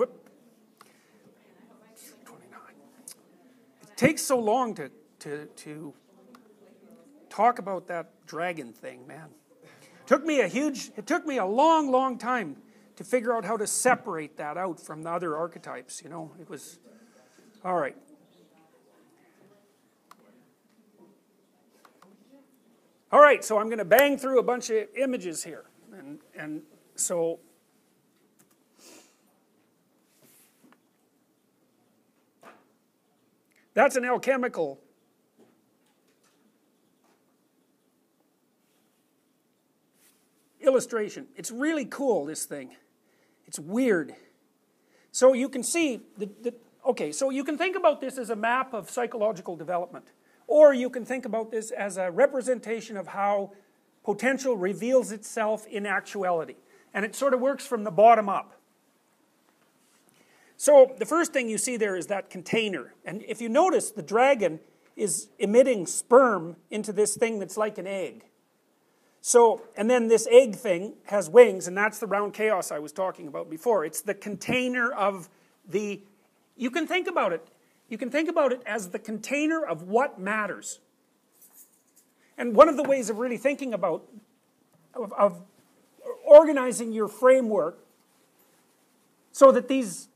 Whoop. 29. It takes so long to, to, to talk about that dragon thing, man. It took me a huge, it took me a long, long time to figure out how to separate that out from the other archetypes, you know. It was, all right. All right, so I'm going to bang through a bunch of images here. And, and so that's an alchemical illustration. It's really cool, this thing. It's weird. So you can see, the, okay, so you can think about this as a map of psychological development. Or you can think about this as a representation of how potential reveals itself in actuality. And it sort of works from the bottom up. So the first thing you see there is that container. And if you notice, the dragon is emitting sperm into this thing that's like an egg. So, and then this egg thing has wings, and that's the round chaos I was talking about before. It's the container of the, you can think about it you can think about it as the container of what matters. And one of the ways of really thinking about, of, of organizing your framework so that these,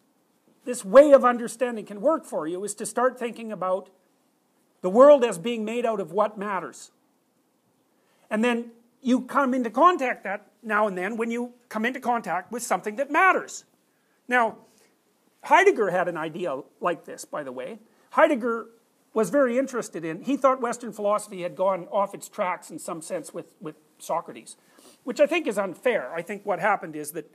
this way of understanding can work for you is to start thinking about the world as being made out of what matters. And then you come into contact that now and then when you come into contact with something that matters. Now, Heidegger had an idea like this, by the way. Heidegger was very interested in, he thought Western philosophy had gone off its tracks in some sense with, with Socrates, which I think is unfair. I think what happened is that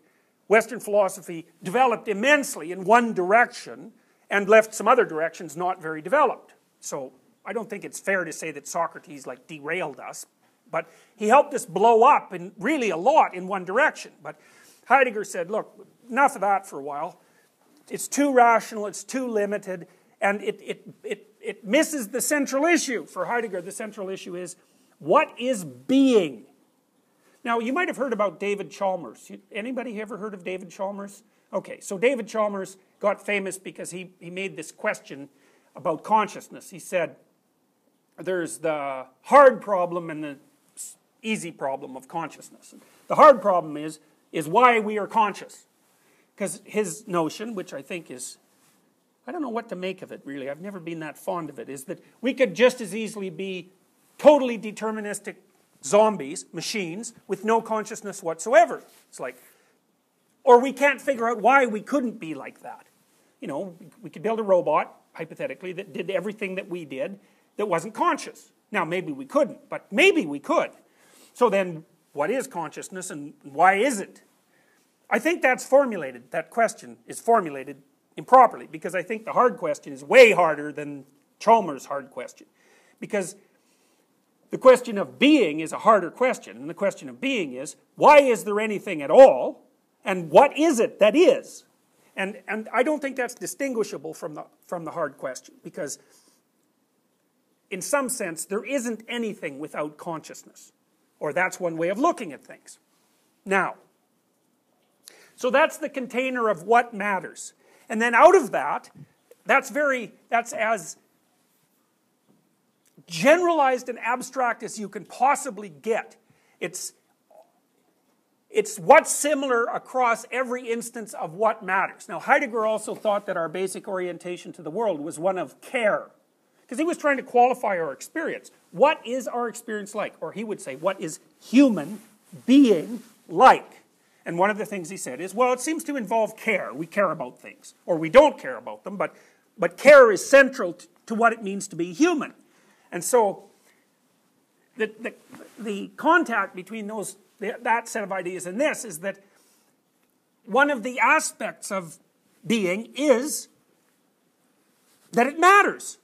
Western philosophy developed immensely in one direction and left some other directions not very developed. So I don't think it's fair to say that Socrates like derailed us, but he helped us blow up in really a lot in one direction. But Heidegger said, look, enough of that for a while it's too rational, it's too limited, and it, it, it, it misses the central issue. For Heidegger, the central issue is what is being? Now, you might have heard about David Chalmers. Anybody ever heard of David Chalmers? Okay, so David Chalmers got famous because he, he made this question about consciousness. He said, there's the hard problem and the easy problem of consciousness. The hard problem is, is why we are conscious. Because his notion, which I think is, I don't know what to make of it really, I've never been that fond of it, is that we could just as easily be totally deterministic zombies, machines, with no consciousness whatsoever. It's like, or we can't figure out why we couldn't be like that. You know, we could build a robot, hypothetically, that did everything that we did that wasn't conscious. Now, maybe we couldn't, but maybe we could. So then, what is consciousness and why is it I think that's formulated, that question is formulated improperly because I think the hard question is way harder than Chalmers' hard question. Because the question of being is a harder question, and the question of being is why is there anything at all, and what is it that is? And, and I don't think that's distinguishable from the, from the hard question because, in some sense, there isn't anything without consciousness, or that's one way of looking at things. Now, so that's the container of what matters. And then out of that, that's very, that's as generalized and abstract as you can possibly get. It's, it's what's similar across every instance of what matters. Now, Heidegger also thought that our basic orientation to the world was one of care, because he was trying to qualify our experience. What is our experience like? Or he would say, what is human being like? And one of the things he said is, well, it seems to involve care. We care about things, or we don't care about them, but, but care is central to, what it means to be human. And so the, the, the contact between those, that set of ideas and this is that one of the aspects of being is that it matters.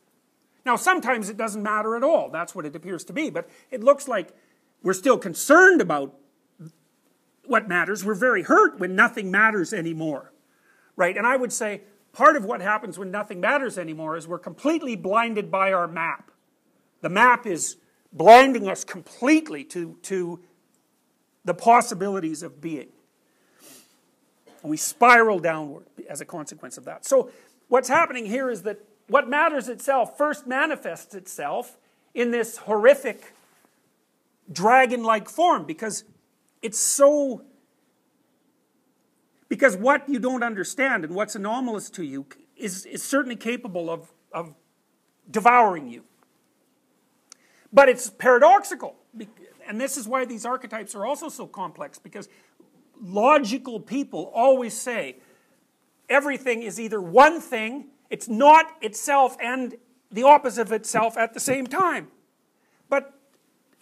Now, sometimes it doesn't matter at all. That's what it appears to be. But it looks like we're still concerned about what matters. We're very hurt when nothing matters anymore. Right? And I would say part of what happens when nothing matters anymore is we're completely blinded by our map. The map is blinding us completely to, to the possibilities of being. And we spiral downward. as a consequence of that. So what's happening here is that what matters itself first manifests itself in this horrific dragon-like form because it's so because what you don't understand and what's anomalous to you is, is certainly capable of, of devouring you. But it's paradoxical. And this is why these archetypes are also so complex because logical people always say everything is either one thing, it's not itself and the opposite of itself at the same time. But,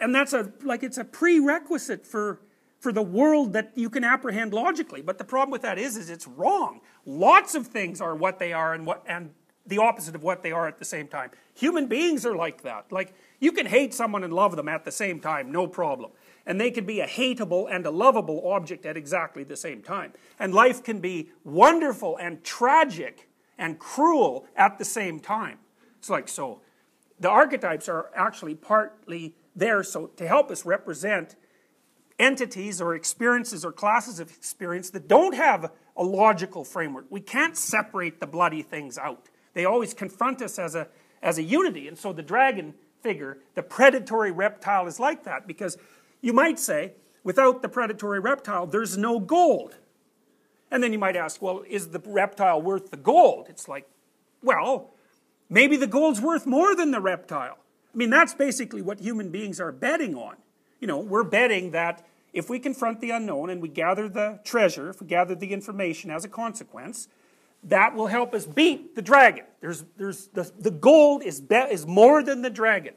and that's a, like it's a prerequisite for, for the world that you can apprehend logically. But the problem with that is, is it's wrong. Lots of things are what they are and what, and the opposite of what they are at the same time. Human beings are like that. Like, you can hate someone and love them at the same time, no problem. And they can be a hateable and a lovable object at exactly the same time. And life can be wonderful and tragic and cruel at the same time. It's like so. The archetypes are actually partly there so to help us represent entities or experiences or classes of experience that don't have a logical framework. We can't separate the bloody things out. They always confront us as a, as a unity. And so the dragon figure, the predatory reptile, is like that because you might say, without the predatory reptile, there's no gold. And then you might ask, well, is the reptile worth the gold? It's like, well, maybe the gold's worth more than the reptile. I mean, that's basically what human beings are betting on. You know, we're betting that if we confront the unknown and we gather the treasure, if we gather the information as a consequence, that will help us beat the dragon. There's, there's, the, the gold is, be, is more than the dragon.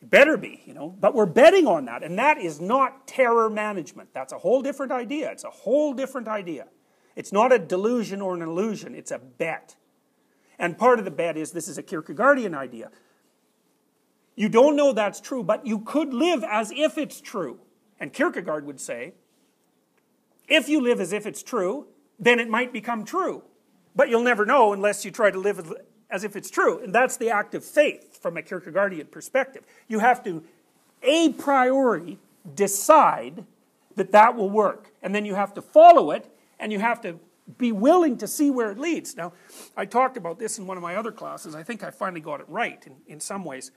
It better be, you know. But we're betting on that, and that is not terror management. That's a whole different idea. It's a whole different idea. It's not a delusion or an illusion, it's a bet. And part of the bet is this is a Kierkegaardian idea. You don't know that's true, but you could live as if it's true. And Kierkegaard would say, if you live as if it's true, then it might become true. But you'll never know unless you try to live as if it's true. And that's the act of faith from a Kierkegaardian perspective. You have to a priori decide that that will work. And then you have to follow it, and you have to be willing to see where it leads. Now, I talked about this in one of my other classes. I think I finally got it right in, in some ways.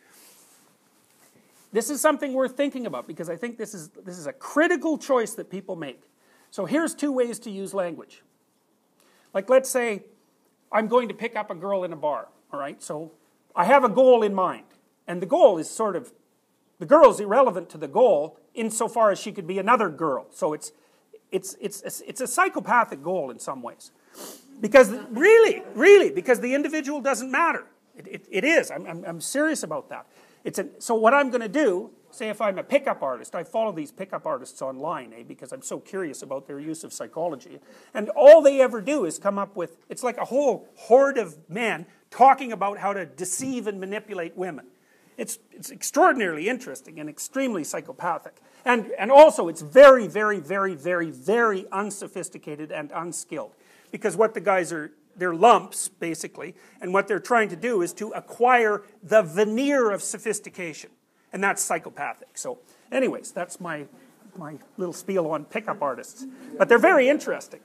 This is something worth thinking about because I think this is, this is a critical choice that people make. So here's two ways to use language. Like, let's say I'm going to pick up a girl in a bar, all right? So I have a goal in mind. And the goal is sort of, the girl is irrelevant to the goal insofar as she could be another girl. So it's, it's, it's, it's a psychopathic goal in some ways. Because, really, really, because the individual doesn't matter. It, it, it is. I'm, I'm, I'm serious about that. It's so what I'm going to do, say if I'm a pickup artist, I follow these pickup artists online, eh, because I'm so curious about their use of psychology. And all they ever do is come up with, it's like a whole horde of men talking about how to deceive and manipulate women. It's, it's extraordinarily interesting and extremely psychopathic. And, and also, it's very, very, very, very, very unsophisticated and unskilled. Because what the guys are they're lumps, basically, and what they're trying to do is to acquire the veneer of sophistication, and that's psychopathic. So, anyways, that's my, my little spiel on pickup artists. But they're very interesting.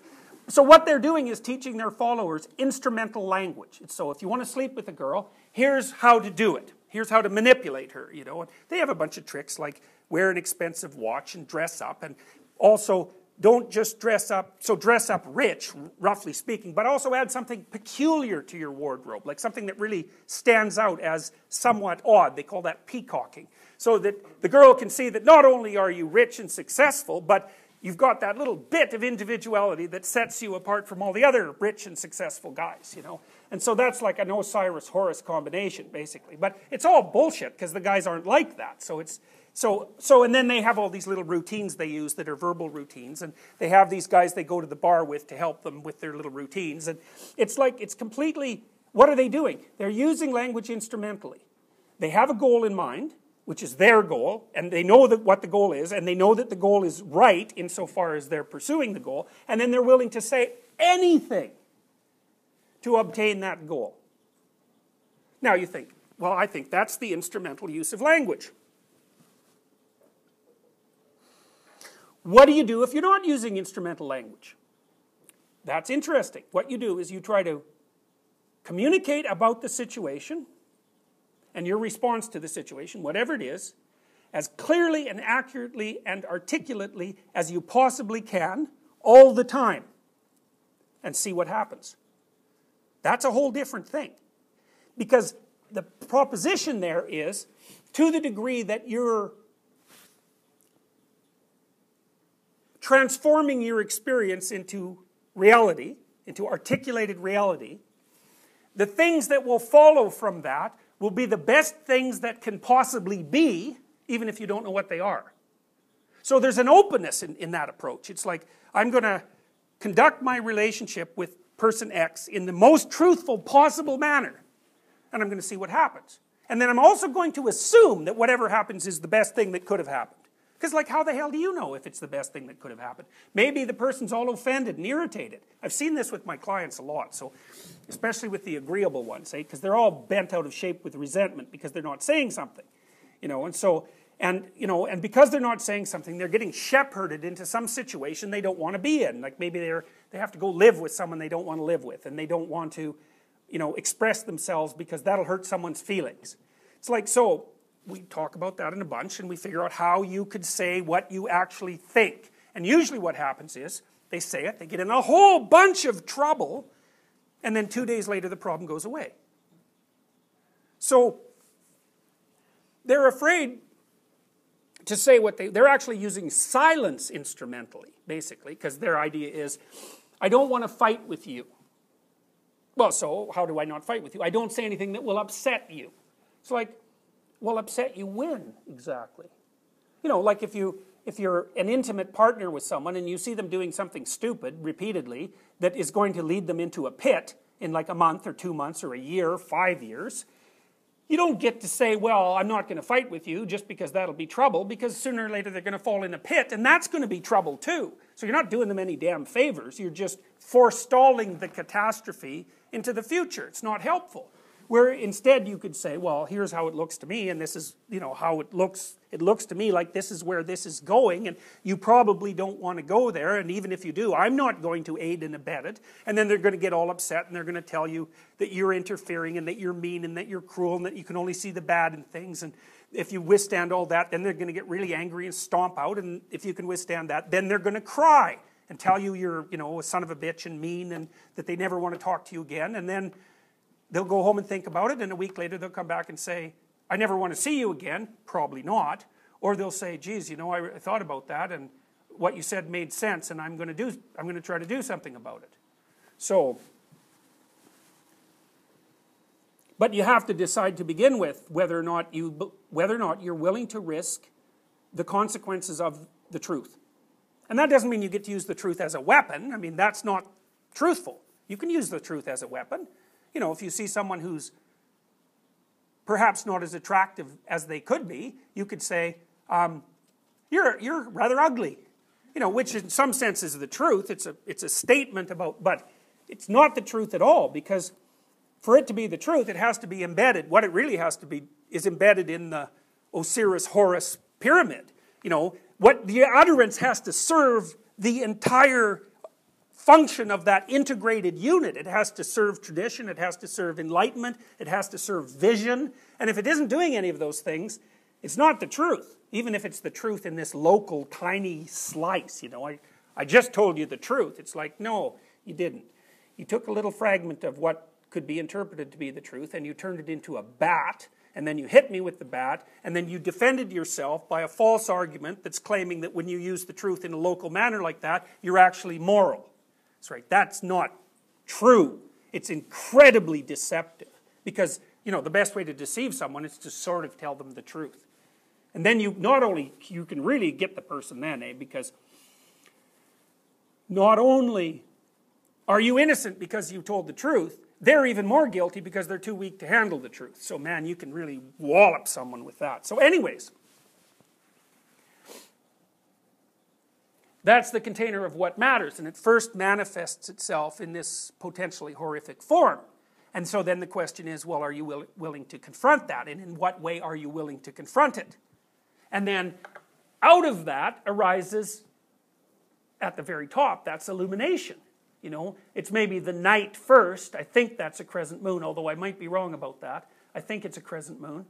So, what they're doing is teaching their followers instrumental language. So, if you want to sleep with a girl, here's how to do it. Here's how to manipulate her, you know. And they have a bunch of tricks like wear an expensive watch and dress up, and also don't just dress up, so dress up rich, roughly speaking, but also add something peculiar to your wardrobe, like something that really stands out as somewhat odd. They call that peacocking. So that the girl can see that not only are you rich and successful, but you've got that little bit of individuality that sets you apart from all the other rich and successful guys, you know. And so that's like an Osiris Horus combination, basically. But it's all bullshit because the guys aren't like that. So it's so, so, and then they have all these little routines they use that are verbal routines, and they have these guys they go to the bar with to help them with their little routines. And it's like, it's completely, what are they doing? They're using language instrumentally. They have a goal in mind, which is their goal, and they know that what the goal is, and they know that the goal is right insofar as they're pursuing the goal, and then they're willing to say anything to obtain that goal. Now you think, well, I think that's the instrumental use of language. What do you do if you're not using instrumental language? that's interesting. What you do is you try to communicate about the situation and your response to the situation, whatever it is, as clearly and accurately and articulately as you possibly can all the time and see what happens. That's a whole different thing. Because the proposition there is to the degree that you're transforming your experience into reality, into articulated reality, the things that will follow from that will be the best things that can possibly be, even if you don't know what they are. So there's an openness in, in that approach. It's like, I'm going to conduct my relationship with person X in the most truthful possible manner, and I'm going to see what happens. And then I'm also going to assume that whatever happens is the best thing that could have happened. Because, like, how the hell do you know if it's the best thing that could have happened? Maybe the person's all offended and irritated. I've seen this with my clients a lot, so especially with the agreeable ones, because eh? they're all bent out of shape with resentment because they're not saying something, you know. And so, and you know, and because they're not saying something, they're getting shepherded into some situation they don't want to be in. Like maybe they're they have to go live with someone they don't want to live with, and they don't want to, you know, express themselves because that'll hurt someone's feelings. It's like so we talk about that in a bunch and we figure out how you could say what you actually think. And usually what happens is they say it, they get in a whole bunch of trouble, and then two days later the problem goes away. So they're afraid to say what they they're actually using silence instrumentally basically because their idea is I don't want to fight with you. Well, so how do I not fight with you? I don't say anything that will upset you. It's like will upset you when exactly? You know, like if you if you're an intimate partner with someone and you see them doing something stupid repeatedly that is going to lead them into a pit in like a month or two months or a year, five years, you don't get to say, well, I'm not going to fight with you just because that'll be trouble, because sooner or later they're going to fall in a pit, and that's going to be trouble too. So you're not doing them any damn favors. You're just forestalling the catastrophe into the future. It's not helpful. Where instead you could say, well, here's how it looks to me, and this is, you know, how it looks. It looks to me like this is where this is going, and you probably don't want to go there, and even if you do, I'm not going to aid and abet it. And then they're going to get all upset, and they're going to tell you that you're interfering, and that you're mean, and that you're cruel, and that you can only see the bad in things. And if you withstand all that, then they're going to get really angry and stomp out, and if you can withstand that, then they're going to cry and tell you you're, you know, a son of a bitch and mean, and that they never want to talk to you again, and then They'll go home and think about it, and a week later they'll come back and say, I never want to see you again. Probably not. Or they'll say, geez, you know, I, I thought about that, and what you said made sense, and I'm going to do, I'm going to try to do something about it. So, but you have to decide to begin with whether or not you, whether or not you're willing to risk the consequences of the truth. And that doesn't mean you get to use the truth as a weapon. I mean, that's not truthful. You can use the truth as a weapon, you know, if you see someone who's perhaps not as attractive as they could be, you could say, um, you're, you're rather ugly. You know, which in some sense is the truth. It's a, it's a statement about, but it's not the truth at all because for it to be the truth, it has to be embedded. What it really has to be is embedded in the Osiris Horus pyramid. You know, what the utterance has to serve the entire function of that integrated unit. It has to serve tradition, it has to serve enlightenment, it has to serve vision. And if it isn't doing any of those things, it's not the truth, even if it's the truth in this local tiny slice. You know, I, I just told you the truth. It's like, no, you didn't. You took a little fragment of what could be interpreted to be the truth and you turned it into a bat and then you hit me with the bat, and then you defended yourself by a false argument that's claiming that when you use the truth in a local manner like that, you're actually moral. That's right. That's not true. It's incredibly deceptive because, you know, the best way to deceive someone is to sort of tell them the truth. And then you not only you can really get the person then, eh, because not only are you innocent because you told the truth, they're even more guilty because they're too weak to handle the truth. So man, you can really wallop someone with that. So anyways, That's the container of what matters, and it first manifests itself in this potentially horrific form. And so then the question is well, are you will, willing to confront that? And in what way are you willing to confront it? And then out of that arises, at the very top, that's illumination. You know, it's maybe the night first. I think that's a crescent moon, although I might be wrong about that. I think it's a crescent moon.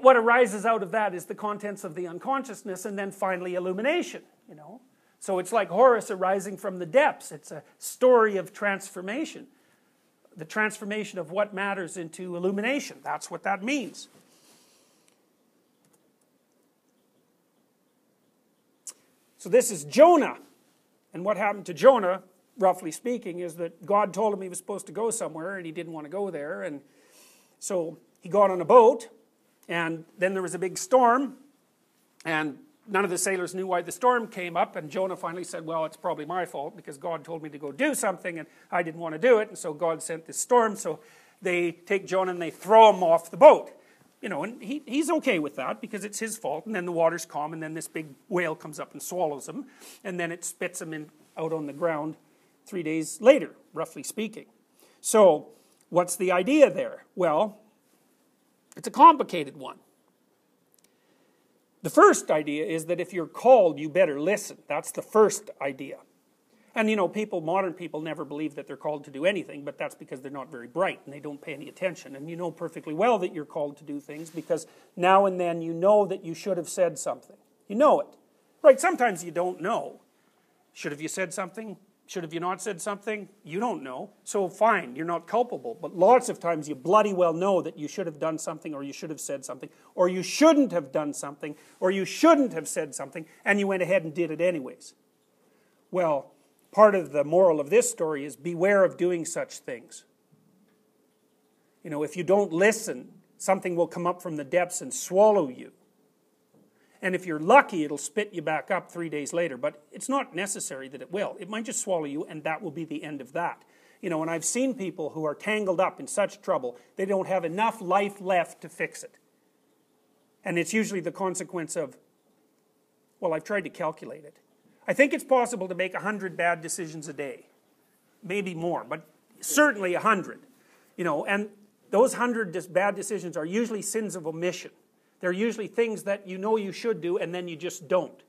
What arises out of that is the contents of the unconsciousness and then finally illumination, you know. So it's like Horus arising from the depths. It's a story of transformation. The transformation of what matters into illumination. That's what that means. So this is Jonah. And what happened to Jonah, roughly speaking, is that God told him he was supposed to go somewhere and he didn't want to go there. And so he got on a boat, and then there was a big storm, and none of the sailors knew why the storm came up. And Jonah finally said, Well, it's probably my fault because God told me to go do something, and I didn't want to do it. And so God sent this storm. So they take Jonah and they throw him off the boat you know, and he, he's okay with that because it's his fault. And then the water's calm, and then this big whale comes up and swallows him, and then it spits him in, out on the ground three days later, roughly speaking. So, what's the idea there? Well, it's a complicated one. The first idea is that if you're called, you better listen. That's the first idea. And you know, people, modern people never believe that they're called to do anything, but that's because they're not very bright and they don't pay any attention. And you know perfectly well that you're called to do things because now and then you know that you should have said something. You know it. Right? Sometimes you don't know. Should have you said something? Should have you not said something? You don't know. So fine, you're not culpable. But lots of times you bloody well know that you should have done something or you should have said something or you shouldn't have done something or you shouldn't have said something and you went ahead and did it anyways. Well, part of the moral of this story is beware of doing such things. You know, if you don't listen, something will come up from the depths and swallow you. And if you're lucky, it'll spit you back up three days later. But it's not necessary that it will. It might just swallow you, and that will be the end of that. You know, and I've seen people who are tangled up in such trouble, they don't have enough life left to fix it. And it's usually the consequence of, well, I've tried to calculate it. I think it's possible to make 100 bad decisions a day. Maybe more, but certainly 100. You know, and those 100 bad decisions are usually sins of omission. They're usually things that you know you should do and then you just don't.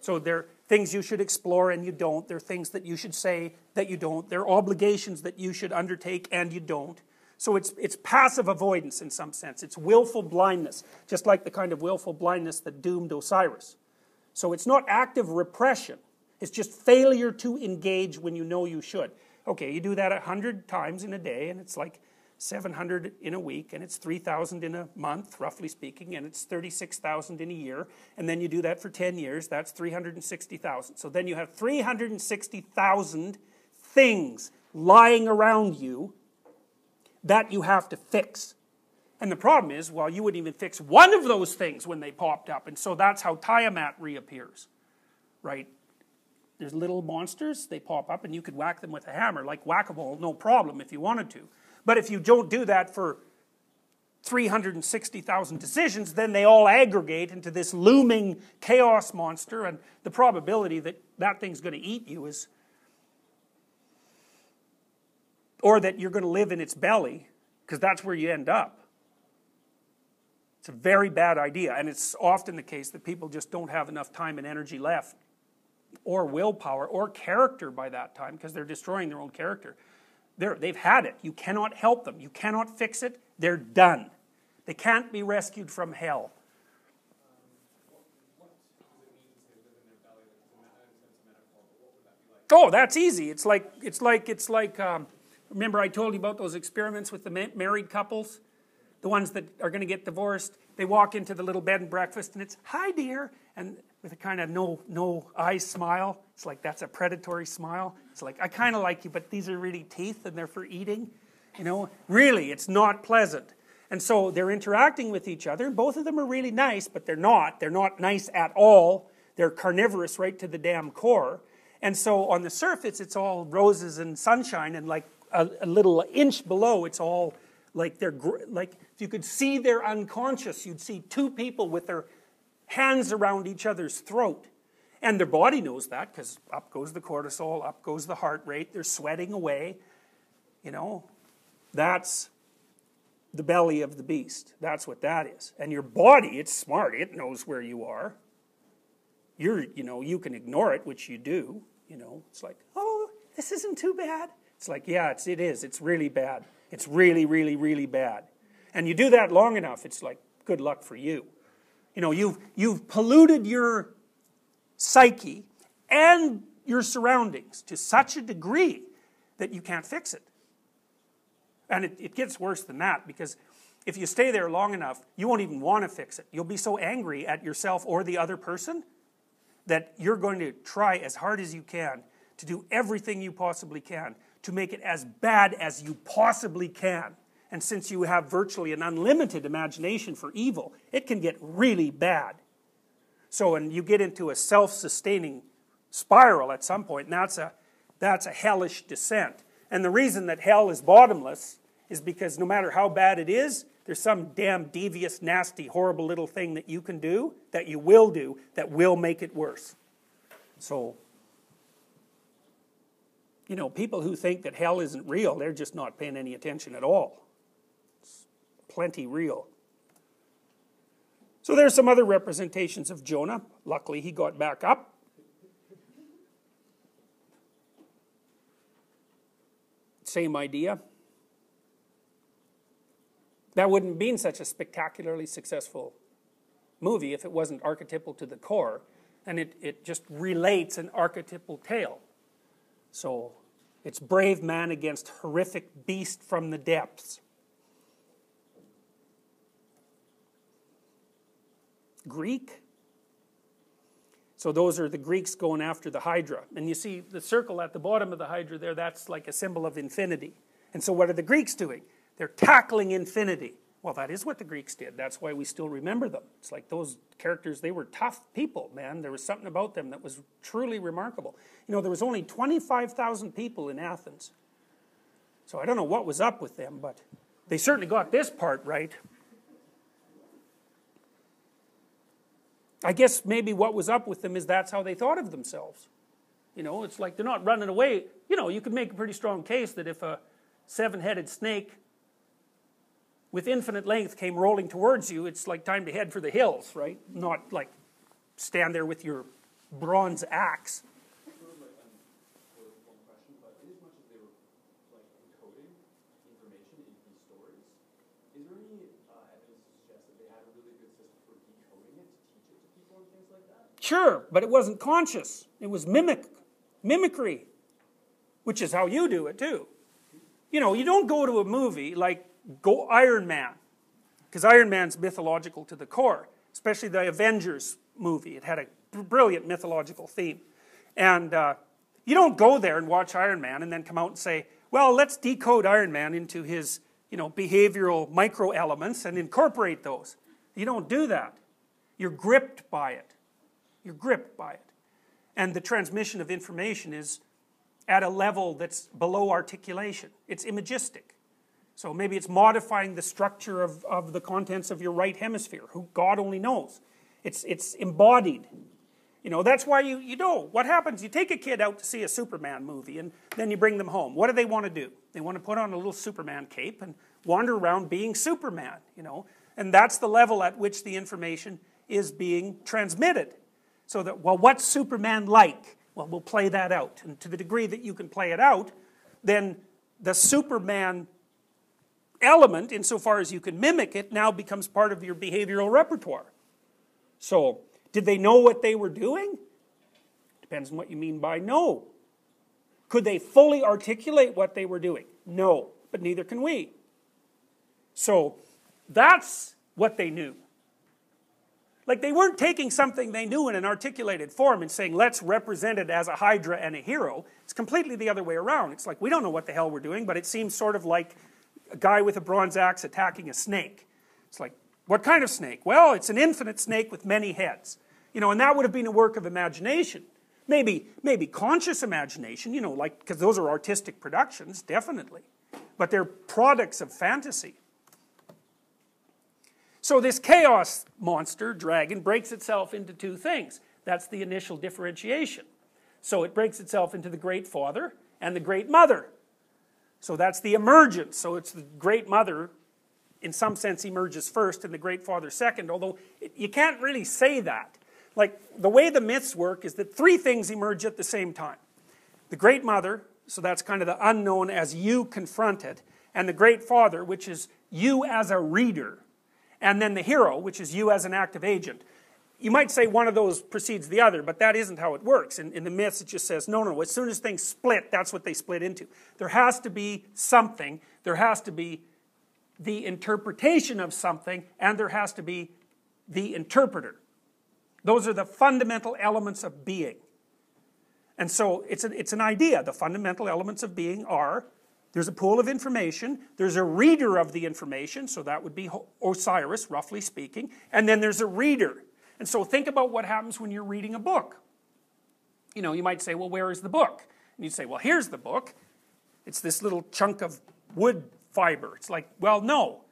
So they're things you should explore and you don't. They're things that you should say that you don't. They're obligations that you should undertake and you don't. So it's, it's passive avoidance in some sense. It's willful blindness, just like the kind of willful blindness that doomed Osiris. So it's not active repression. It's just failure to engage when you know you should. Okay, you do that a 100 times in a day, and it's like 700 in a week, and it's 3,000 in a month, roughly speaking, and it's 36,000 in a year. And then you do that for 10 years, that's 360,000. So then you have 360,000 things lying around you that you have to fix. And the problem is, well, you wouldn't even fix one of those things when they popped up. And so that's how Tiamat reappears, right? There's little monsters, they pop up, and you could whack them with a hammer, like whack a mole, no problem if you wanted to. But if you don't do that for 360,000 decisions, then they all aggregate into this looming chaos monster, and the probability that that thing's going to eat you is, or that you're going to live in its belly, because that's where you end up. It's a very bad idea, and it's often the case that people just don't have enough time and energy left, or willpower, or character by that time, because they're destroying their own character. They're, they've had it. You cannot help them. You cannot fix it. They're done. They can't be rescued from hell. Oh, that's easy. It's like it's like it's like. Um, remember, I told you about those experiments with the married couples the ones that are going to get divorced, they walk into the little bed and breakfast and it's, hi dear, and with a kind of no, no eyes smile. It's like, that's a predatory smile. It's like, I kind of like you, but these are really teeth and they're for eating. You know, really, it's not pleasant. And so they're interacting with each other. Both of them are really nice, but they're not. They're not nice at all. They're carnivorous right to the damn core. And so on the surface, it's all roses and sunshine, and like a, a little inch below, it's all like they're like if you could see their unconscious, you'd see two people with their hands around each other's throat. And their body knows that because up goes the cortisol, up goes the heart rate, they're sweating away. You know, that's the belly of the beast. That's what that is. And your body, it's smart, it knows where you are. You're, you know, you can ignore it, which you do. You know, it's like, oh, this isn't too bad. It's like, yeah, it's, it is. It's really bad. It's really, really, really bad. And you do that long enough, it's like, good luck for you. You know, you've, you've polluted your psyche and your surroundings to such a degree that you can't fix it. And it, it gets worse than that because if you stay there long enough, you won't even want to fix it. You'll be so angry at yourself or the other person that you're going to try as hard as you can to do everything you possibly can to make it as bad as you possibly can. And since you have virtually an unlimited imagination for evil, it can get really bad. So, and you get into a self sustaining spiral at some point, and that's a, that's a hellish descent. And the reason that hell is bottomless is because no matter how bad it is, there's some damn devious, nasty, horrible little thing that you can do, that you will do, that will make it worse. So, you know, people who think that hell isn't real, they're just not paying any attention at all. It's plenty real. So there's some other representations of Jonah. Luckily, he got back up. Same idea. That wouldn't have been such a spectacularly successful movie if it wasn't archetypal to the core, and it, it just relates an archetypal tale. So it's brave man against horrific beast from the depths. Greek. So those are the Greeks going after the Hydra. And you see the circle at the bottom of the Hydra there, that's like a symbol of infinity. And so what are the Greeks doing? They're tackling infinity. Well, that is what the Greeks did. That's why we still remember them. It's like those characters, they were tough people, man. There was something about them that was truly remarkable. You know, there was only 25,000 people in Athens. So I don't know what was up with them, but they certainly got this part right. I guess maybe what was up with them is that's how they thought of themselves. You know, it's like they're not running away. You know, you could make a pretty strong case that if a seven headed snake with infinite length came rolling towards you, it's like time to head for the hills, right? Not like stand there with your bronze axe. Sure, but it wasn't conscious. It was mimic, mimicry, which is how you do it too. You know, you don't go to a movie like go Iron Man, because Iron Man's mythological to the core, especially the Avengers movie. It had a brilliant mythological theme. And uh, you don't go there and watch Iron Man and then come out and say, well, let's decode Iron Man into his you know, behavioral micro elements and incorporate those. You don't do that. You're gripped by it. You're gripped by it. And the transmission of information is at a level that's below articulation. It's imagistic. So maybe it's modifying the structure of, of the contents of your right hemisphere, who God only knows. It's, it's embodied. You know, that's why you, you know what happens. You take a kid out to see a Superman movie and then you bring them home. What do they want to do? They want to put on a little Superman cape and wander around being Superman, you know. And that's the level at which the information is being transmitted. So that, well, what's Superman like? Well, we'll play that out. And to the degree that you can play it out, then the Superman element, insofar as you can mimic it, now becomes part of your behavioral repertoire. So, did they know what they were doing? Depends on what you mean by know. Could they fully articulate what they were doing? No, but neither can we. So, that's what they knew. Like they weren't taking something they knew in an articulated form and saying, let's represent it as a Hydra and a hero. It's completely the other way around. It's like, we don't know what the hell we're doing, but it seems sort of like a guy with a bronze axe attacking a snake. It's like, what kind of snake? Well, it's an infinite snake with many heads. You know, and that would have been a work of imagination. Maybe, maybe conscious imagination, you know, like, because those are artistic productions, definitely. But they're products of fantasy. So this chaos monster, dragon, breaks itself into two things. That's the initial differentiation. So it breaks itself into the Great Father and the Great Mother. So that's the emergence. So it's the Great Mother, in some sense, emerges first and the Great Father second, although it, you can't really say that. Like, the way the myths work is that three things emerge at the same time the Great Mother, So that's kind of the unknown as you confront it. And the great father, which is you as a reader. And then the hero, which is you as an active agent. You might say one of those precedes the other, but that isn't how it works. In, in the myths, it just says, no, no, as soon as things split, that's what they split into. There has to be something, there has to be the interpretation of something, and there has to be the interpreter. Those are the fundamental elements of being. And so it's, it's an idea. The fundamental elements of being are there's a pool of information, there's a reader of the information, so that would be Osiris, roughly speaking, and then there's a reader. And so think about what happens when you're reading a book. You know, you might say, well, where is the book? And you'd say, well, here's the book. It's this little chunk of wood fiber. It's like, well, no.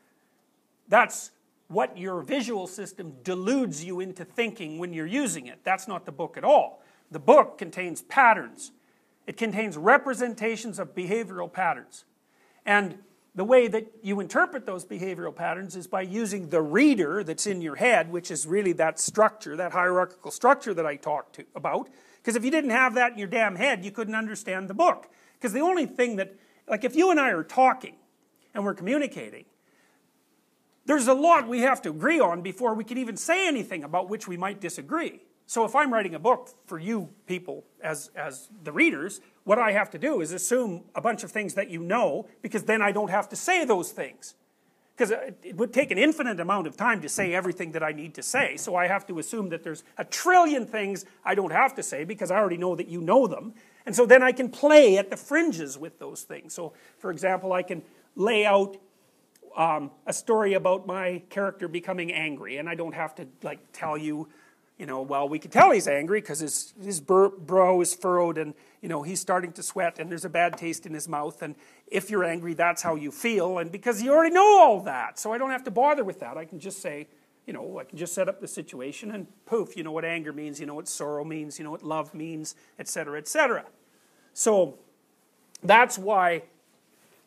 That's what your visual system deludes you into thinking when you're using it. That's not the book at all. The book contains patterns. It contains representations of behavioral patterns. And the way that you interpret those behavioral patterns is by using the reader that's in your head, which is really that structure, that hierarchical structure that I talked to, about. Because if you didn't have that in your damn head, you couldn't understand the book. Because the only thing that, like if you and I are talking and we're communicating, there's a lot we have to agree on before we can even say anything about which we might disagree. So if I'm writing a book for you people as, as the readers, what I have to do is assume a bunch of things that you know, because then I don't have to say those things. Because it would take an infinite amount of time to say everything that I need to say, so I have to assume that there's a trillion things I don't have to say because I already know that you know them. And so then I can play at the fringes with those things. So, for example, I can lay out um, a story about my character becoming angry, and I don't have to like tell you you know, well, we can tell he's angry because his, his brow is furrowed and, you know, he's starting to sweat and there's a bad taste in his mouth. And if you're angry, that's how you feel. And because you already know all that, so I don't have to bother with that. I can just say, you know, I can just set up the situation and poof, you know what anger means, you know what sorrow means, you know what love means, etc., etc. So that's why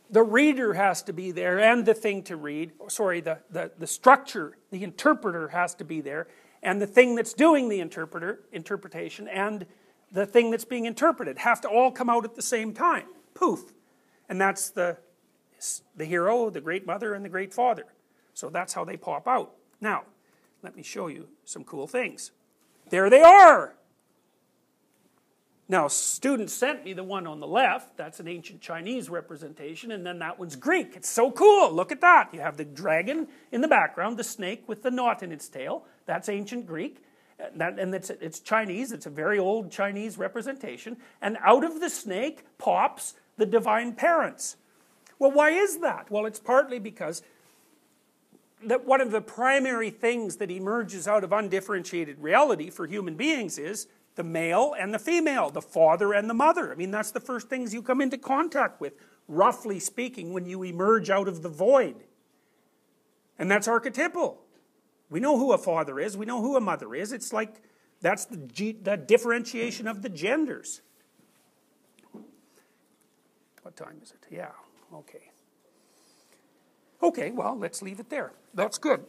the reader has to be there and the thing to read, sorry, the, the, the structure, the interpreter has to be there and the thing that's doing the interpreter interpretation and the thing that's being interpreted have to all come out at the same time. Poof. And that's the, the hero, the great mother, and the great father. So that's how they pop out. Now, let me show you some cool things. There they are. Now, students sent me the one on the left. That's an ancient Chinese representation, and then that one's Greek. It's so cool. Look at that. You have the dragon in the background, the snake with the knot in its tail. That's ancient Greek. That, and it's, it's Chinese. It's a very old Chinese representation. And out of the snake pops the divine parents. Well, why is that? Well, it's partly because that one of the primary things that emerges out of undifferentiated reality for human beings is the male and the female, the father and the mother. I mean, that's the first things you come into contact with, roughly speaking, when you emerge out of the void. And that's archetypal. We know who a father is, we know who a mother is. It's like that's the, the differentiation of the genders. What time is it? Yeah, okay. Okay, well, let's leave it there. That's good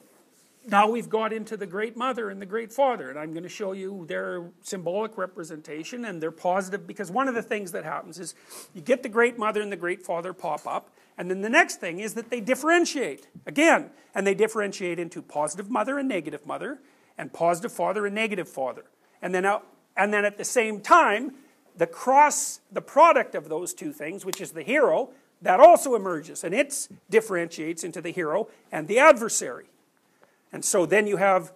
now we've got into the Great Mother and the Great Father, and I'm going to show you their symbolic representation and their positive, because one of the things that happens is you get the Great Mother and the Great Father pop up, and then the next thing is that they differentiate again, and they differentiate into positive mother and negative mother, and positive father and negative father. And then, out, and then at the same time, the cross, the product of those two things, which is the hero, that also emerges, and it differentiates into the hero and the adversary. And so then you have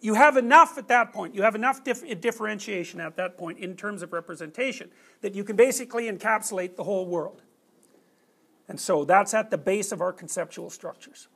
you have enough at that point, you have enough dif differentiation at that point in terms of representation that you can basically encapsulate the whole world. And so that's at the base of our conceptual structures.